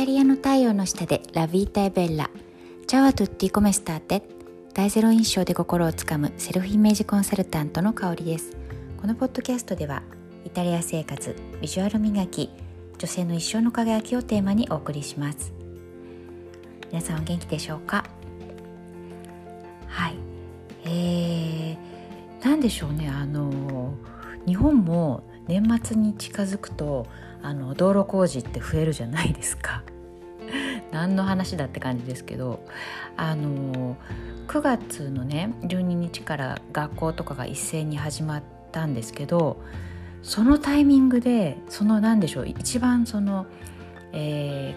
タリアの太陽の下でラビータエベッラチャワトゥッティコメスターテ大ゼロ印象で心をつかむセルフイメージコンサルタントの香りです。このポッドキャストではイタリア生活ビジュアル磨き女性の一生の輝きをテーマにお送りします。皆さんお元気でしょうか？はい。えー、何でしょうね。あの日本も年末に近づくとあの道路工事って増えるじゃないですか 何の話だって感じですけどあの9月のね12日から学校とかが一斉に始まったんですけどそのタイミングでその何でしょう一番その、え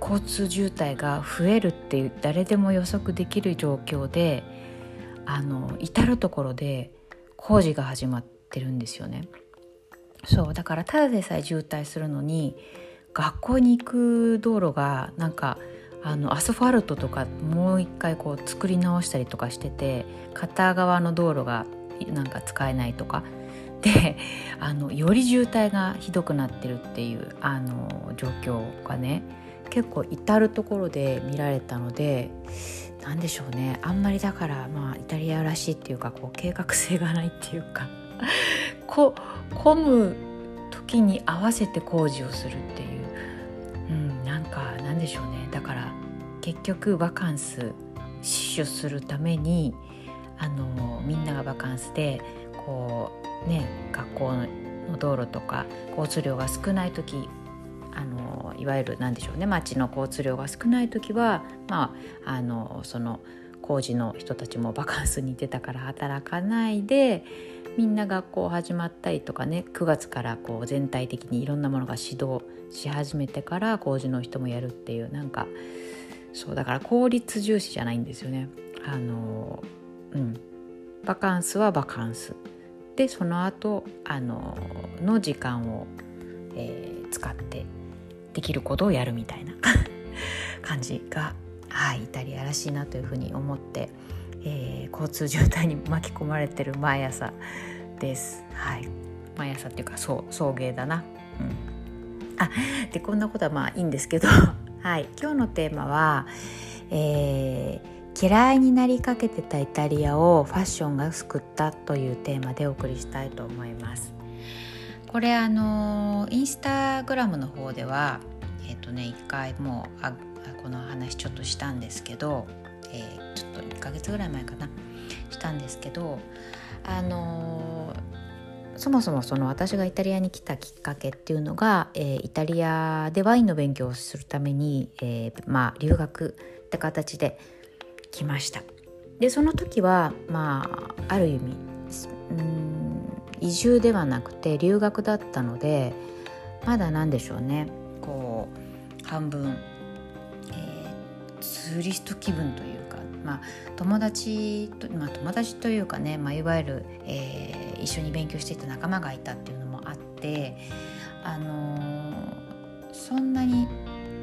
ー、交通渋滞が増えるっていう誰でも予測できる状況であの至る所で工事が始まってるんですよね。そうだからただでさえ渋滞するのに学校に行く道路がなんかあのアスファルトとかもう一回こう作り直したりとかしてて片側の道路がなんか使えないとか。であのより渋滞がひどくなってるっていうあの状況がね結構至る所で見られたので何でしょうね。あんまりだからまあイタリアらしいっていうかこう計画性がないっていうか。こ混む時に合わせて工事をするっていう、うん、なんかなんでしょうね。だから結局バカンス死守するためにあのみんながバカンスでこうね学校の道路とか交通量が少ない時あのいわゆる何でしょうね。町の交通量が少ない時はまああのその工事の人たちもバカンスに出たから働かないでみんな学校始まったりとかね9月からこう全体的にいろんなものが指導し始めてから工事の人もやるっていうなんかそうだから効率重視じゃないんですよね。あのうんバカンスはバカンスでその後あのの時間を、えー、使ってできることをやるみたいな 感じが、はい、イタリアらしいなというふうに思って、えー、交通渋滞に巻き込まれてる毎朝です。はい、毎朝っていうかそう送迎だな。うん、あでこんなことはまあいいんですけど、はい、今日のテーマは、えー、嫌いになりかけてたイタリアをファッションが救ったというテーマでお送りしたいと思います。これあのインスタグラムの方ではえっ、ー、とね一回もうあこの話ちょっとしたんですけど、えー、ちょっと1ヶ月ぐらい前かなしたんですけどあのそもそもその私がイタリアに来たきっかけっていうのが、えー、イタリアでワインの勉強をするために、えー、まあ、留学って形で来ました。でその時はまあある意味うん移住ではなくて留学だったのでまだ何でしょうねこう半分、ツーリスト気分というか、まあ、友達と、まあ、友達というかね、まあ、いわゆる、えー、一緒に勉強していた仲間がいたっていうのもあって、あのー、そんなに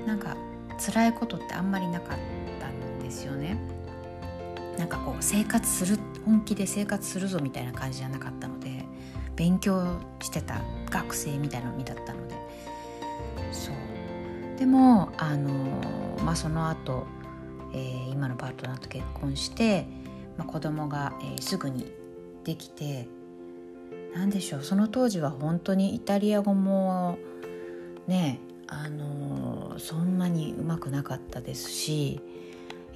なんか辛いことってあんまりなかったんですよね。なんかこう生活する本気で生活するぞみたいな感じじゃなかったので勉強してた学生みたいなのだったのでそうでもあの、まあ、その後、えー、今のパートナーと結婚して、まあ、子供が、えー、すぐにできて何でしょうその当時は本当にイタリア語もねあのそんなにうまくなかったですし、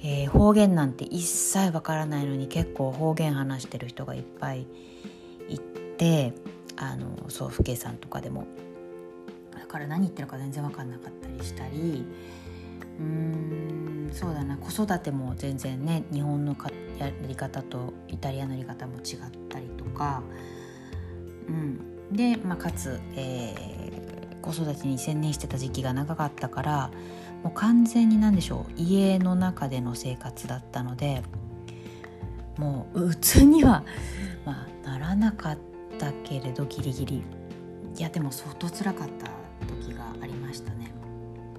えー、方言なんて一切わからないのに結構方言話してる人がいっぱいいてあのそう父兄さんとかでも。から何言ってるか全然分かんなかったりしたりうーんそうだな子育ても全然ね日本のかやり方とイタリアのやり方も違ったりとか、うん、で、まあ、かつ、えー、子育てに専念してた時期が長かったからもう完全に何でしょう家の中での生活だったのでもう鬱には、まあ、ならなかったけれどギリギリ。いやでも相当つらかった。時がありましたね。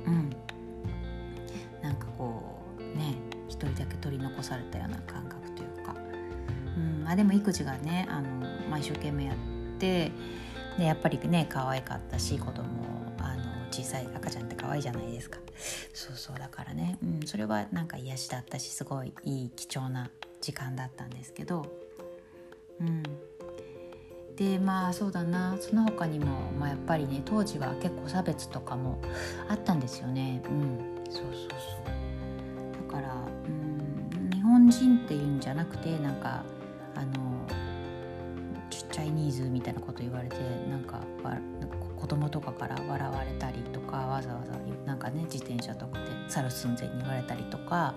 うん。なんかこうね一人だけ取り残されたような感覚というか、うん。あ、でも育児がねあの、まあ、一生懸命やってでやっぱりね可愛かったし子供あの小さい赤ちゃんって可愛いじゃないですか。そうそうだからね、うん、それはなんか癒しだったしすごいいい貴重な時間だったんですけど。うん。でまあそうだな。その他にも、まあ、やっぱりね当時は結構差別とかもあったんですよね。うん。そうそうそう。だからうん日本人っていうんじゃなくてなんかあのチャイニーズみたいなこと言われてなんか子供とかから笑われたりとかわざわざなんかね自転車とかで去る寸前に言われたりとか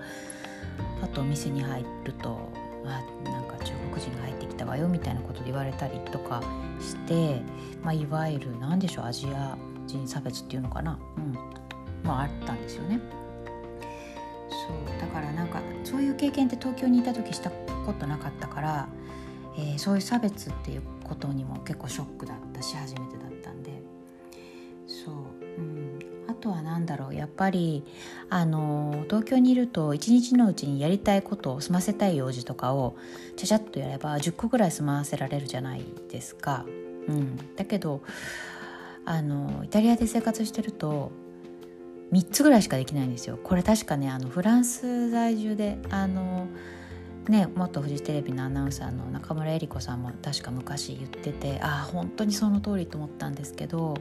あとお店に入ると「あなんか中国人が入ってきたわよ」みたいなことで言われたりとかして、まあ、いわゆる何でしょうアジア人差別っていうのかな、うん、まああったんですよね。そう。だからなんかそういう経験って東京にいた時したことなかったから、えー、そういう差別っていうことにも結構ショックだったし初めてだったんで。あとは何だろうやっぱりあの東京にいると一日のうちにやりたいことを済ませたい用事とかをちゃちゃっとやれば10個ぐらい済ませられるじゃないですか。うん、だけどあのイタリアで生活してると3つぐらいしかできないんですよ。これ確かねあのフランス在住であのね、元フジテレビのアナウンサーの中村江里子さんも確か昔言っててああ本当にその通りと思ったんですけど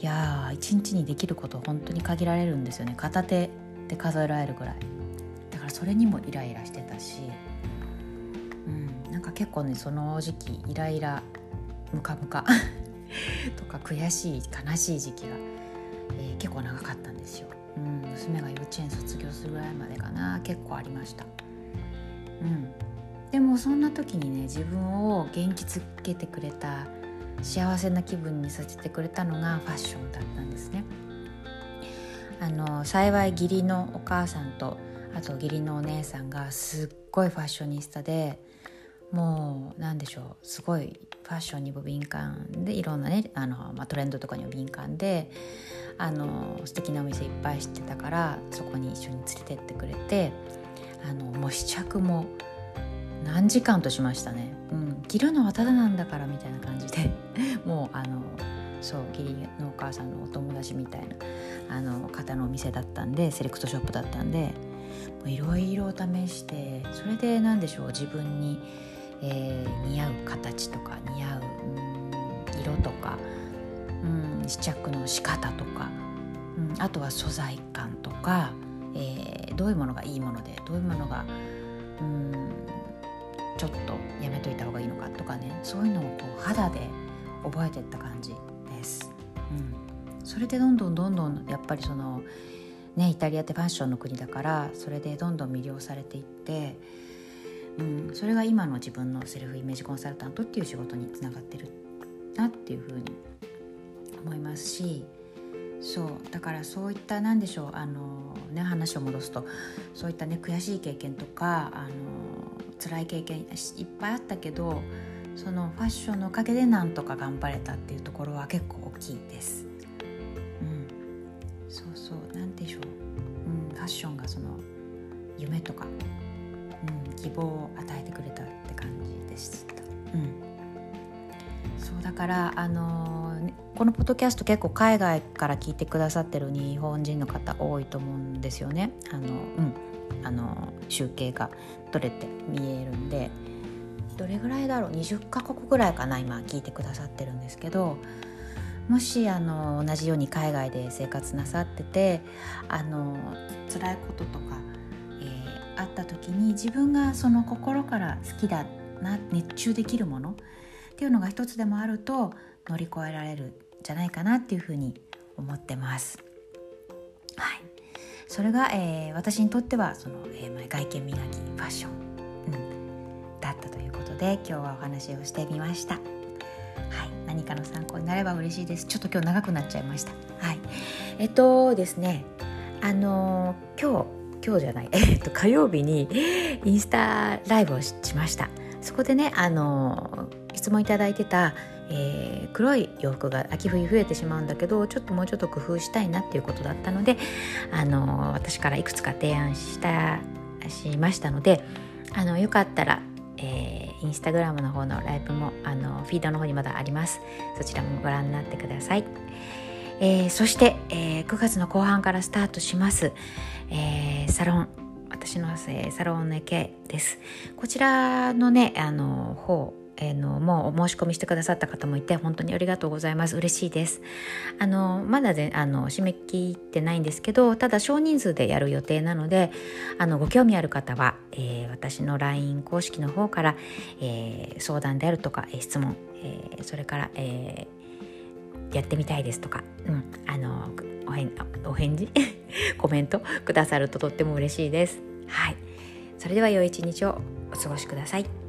いや一日にできること本当に限られるんですよね。片手で数えられるぐらい。だからそれにもイライラしてたし、うん、なんか結構ねその時期イライラムカムカ。とか悔しい悲しい時期が、えー、結構長かったんですよ、うん、娘が幼稚園卒業するぐらいまでかな。結構ありました。うん、でもそんな時にね自分を元気づけてくれた幸せな気分にさせてくれたのがファッションだったんですね。あの幸い義理のお母さんとあと義理のお姉さんがすっごいファッショニスタでもう何でしょうすごいファッションにも敏感でいろんなねあの、まあ、トレンドとかにも敏感であの素敵なお店いっぱい知ってたからそこに一緒に連れてってくれてあのもう試着も何時間としましたね、うん、着るのはただなんだからみたいな感じで もうあのそう義理のお母さんのお友達みたいなあの方のお店だったんでセレクトショップだったんでいろいろ試してそれで何でしょう自分に、えー、似合う形とか似合う、うん、色とか、うん、試着の仕方とか、うん、あとは素材感とか、えー、どういうものがいいものでどういうものがうんちょっとやめといた方がいいのかとかね。そういうのをこう肌で覚えてった感じです。うん、それでどんどんどんどんやっぱりそのねイタリアってファッションの国だからそれでどんどん魅了されていって、うん、それが今の自分のセルフイメージコンサルタントっていう仕事につながってるなっていうふうに思いますしそう。だからそういった何でしょう。あの、ね、話を戻すとそういったね悔しい経験とかあの辛い経験いっぱいあったけどそのファッションのおかげでなんとか頑張れたっていうところは結構大きいです。うん、そうそう。なんでしょう、うん、ファッションがその夢とか、うん、希望をだからあのこのポッドキャスト結構海外から聞いてくださってる日本人の方多いと思うんですよね。あのうん。あの集計が取れて見えるんで。どれぐらいだろう？20カ国ぐらいかな今聞いてくださってるんですけど。もしあの同じように海外で生活なさっててあの辛いこととか、えー、あった時に自分がその心から好きだな熱中できるものっていうのが一つでもあると乗り越えられるんじゃないかなっていうふうに思ってます。はい、それが、えー、私にとってはその、えー、外見磨きファッション、うん、だったということで今日はお話をしてみました。はい、何かの参考になれば嬉しいです。ちょっと今日長くなっちゃいました。はい、えっとですね、あのー、今日今日じゃない、えっと火曜日にインスタライブをしました。そこでね、あの質問いただいてたえー、黒い洋服が秋冬増えてしまうんだけどちょっともうちょっと工夫したいなっていうことだったので、あの私からいくつか提案したしましたのであのよかったら、えー、インスタグラムの方のライブもあのフィードの方にまだあります。そちらもご覧になってください。えー、そして、えー、9月の後半からスタートします、え、サロン。私の、サロンネケです。こちらのねあの方えー、のもうお申し込みしてくださった方もいて本当にありがとうございます。嬉しいです。あのまだであの締め切ってないんですけどただ少人数でやる予定なのであのご興味ある方は、えー、私の LINE 公式の方から、えー、相談であるとか、え質問、えそれから、えやってみたいですとか、うん、あのお返お返事 コメントくださるととっても嬉しいです。はい。それでは良い一日をお過ごしください。